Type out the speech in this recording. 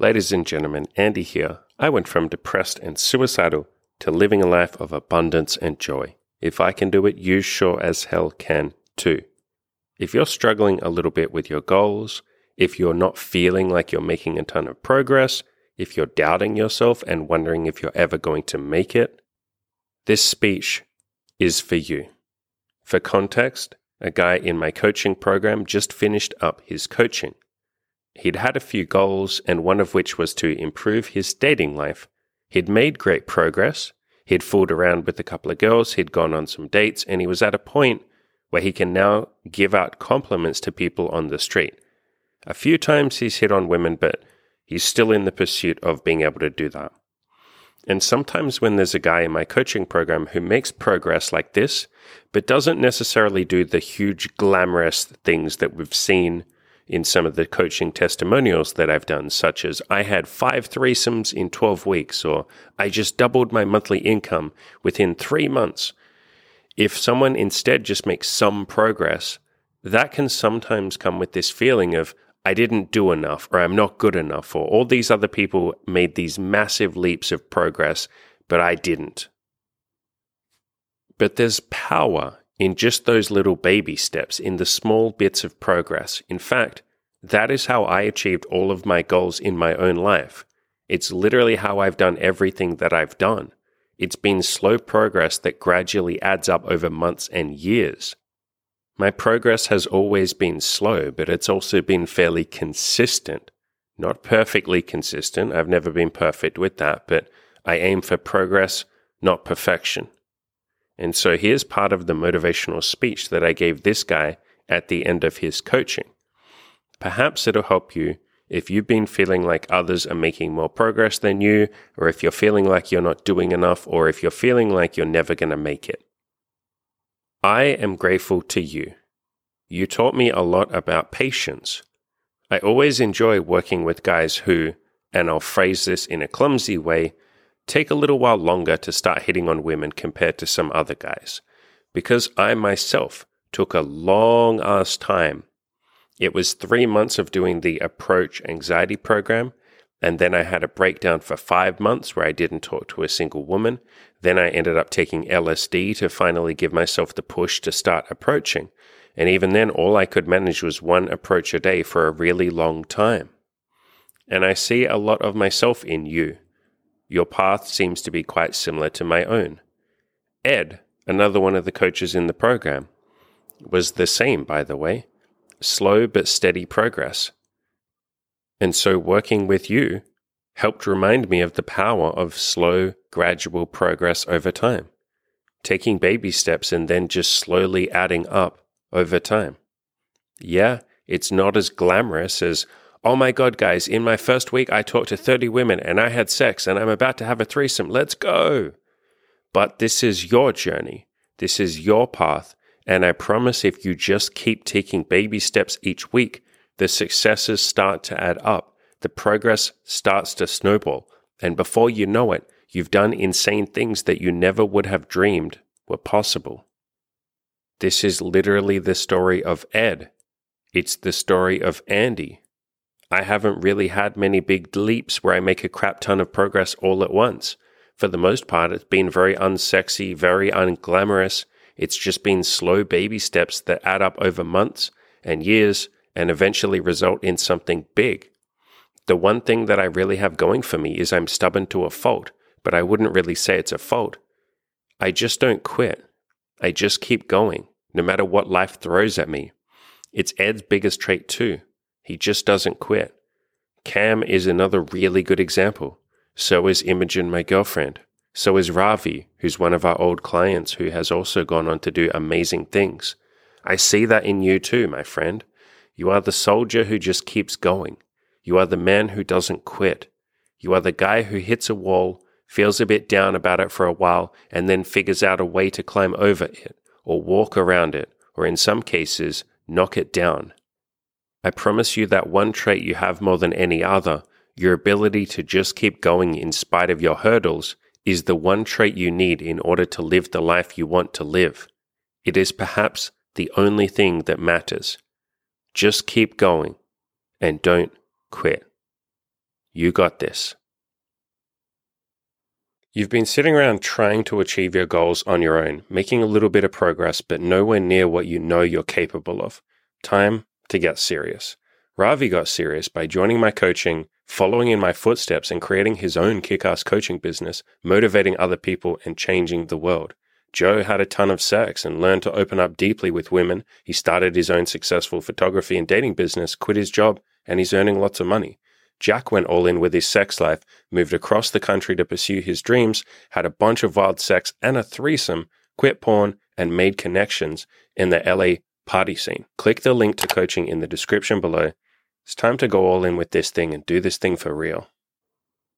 Ladies and gentlemen, Andy here. I went from depressed and suicidal to living a life of abundance and joy. If I can do it, you sure as hell can too. If you're struggling a little bit with your goals, if you're not feeling like you're making a ton of progress, if you're doubting yourself and wondering if you're ever going to make it, this speech is for you. For context, a guy in my coaching program just finished up his coaching. He'd had a few goals, and one of which was to improve his dating life. He'd made great progress. He'd fooled around with a couple of girls, he'd gone on some dates, and he was at a point where he can now give out compliments to people on the street. A few times he's hit on women, but he's still in the pursuit of being able to do that. And sometimes when there's a guy in my coaching program who makes progress like this, but doesn't necessarily do the huge glamorous things that we've seen in some of the coaching testimonials that I've done, such as I had five threesomes in 12 weeks, or I just doubled my monthly income within three months. If someone instead just makes some progress, that can sometimes come with this feeling of, I didn't do enough, or I'm not good enough, or all these other people made these massive leaps of progress, but I didn't. But there's power in just those little baby steps, in the small bits of progress. In fact, that is how I achieved all of my goals in my own life. It's literally how I've done everything that I've done. It's been slow progress that gradually adds up over months and years. My progress has always been slow, but it's also been fairly consistent. Not perfectly consistent. I've never been perfect with that, but I aim for progress, not perfection. And so here's part of the motivational speech that I gave this guy at the end of his coaching. Perhaps it'll help you if you've been feeling like others are making more progress than you, or if you're feeling like you're not doing enough, or if you're feeling like you're never going to make it. I am grateful to you. You taught me a lot about patience. I always enjoy working with guys who, and I'll phrase this in a clumsy way, take a little while longer to start hitting on women compared to some other guys. Because I myself took a long ass time. It was three months of doing the approach anxiety program. And then I had a breakdown for five months where I didn't talk to a single woman. Then I ended up taking LSD to finally give myself the push to start approaching. And even then, all I could manage was one approach a day for a really long time. And I see a lot of myself in you. Your path seems to be quite similar to my own. Ed, another one of the coaches in the program, was the same, by the way. Slow but steady progress. And so working with you helped remind me of the power of slow, gradual progress over time. Taking baby steps and then just slowly adding up over time. Yeah, it's not as glamorous as, Oh my God, guys, in my first week, I talked to 30 women and I had sex and I'm about to have a threesome. Let's go. But this is your journey. This is your path. And I promise if you just keep taking baby steps each week, the successes start to add up. The progress starts to snowball. And before you know it, you've done insane things that you never would have dreamed were possible. This is literally the story of Ed. It's the story of Andy. I haven't really had many big leaps where I make a crap ton of progress all at once. For the most part, it's been very unsexy, very unglamorous. It's just been slow baby steps that add up over months and years and eventually result in something big. The one thing that I really have going for me is I'm stubborn to a fault, but I wouldn't really say it's a fault. I just don't quit. I just keep going, no matter what life throws at me. It's Ed's biggest trait, too. He just doesn't quit. Cam is another really good example. So is Imogen, my girlfriend. So is Ravi, who's one of our old clients who has also gone on to do amazing things. I see that in you too, my friend. You are the soldier who just keeps going. You are the man who doesn't quit. You are the guy who hits a wall, feels a bit down about it for a while, and then figures out a way to climb over it, or walk around it, or in some cases, knock it down. I promise you that one trait you have more than any other, your ability to just keep going in spite of your hurdles, is the one trait you need in order to live the life you want to live. It is perhaps the only thing that matters. Just keep going and don't quit. You got this. You've been sitting around trying to achieve your goals on your own, making a little bit of progress, but nowhere near what you know you're capable of. Time to get serious. Ravi got serious by joining my coaching, following in my footsteps, and creating his own kick ass coaching business, motivating other people and changing the world. Joe had a ton of sex and learned to open up deeply with women. He started his own successful photography and dating business, quit his job, and he's earning lots of money. Jack went all in with his sex life, moved across the country to pursue his dreams, had a bunch of wild sex and a threesome, quit porn, and made connections in the LA party scene. Click the link to coaching in the description below. It's time to go all in with this thing and do this thing for real.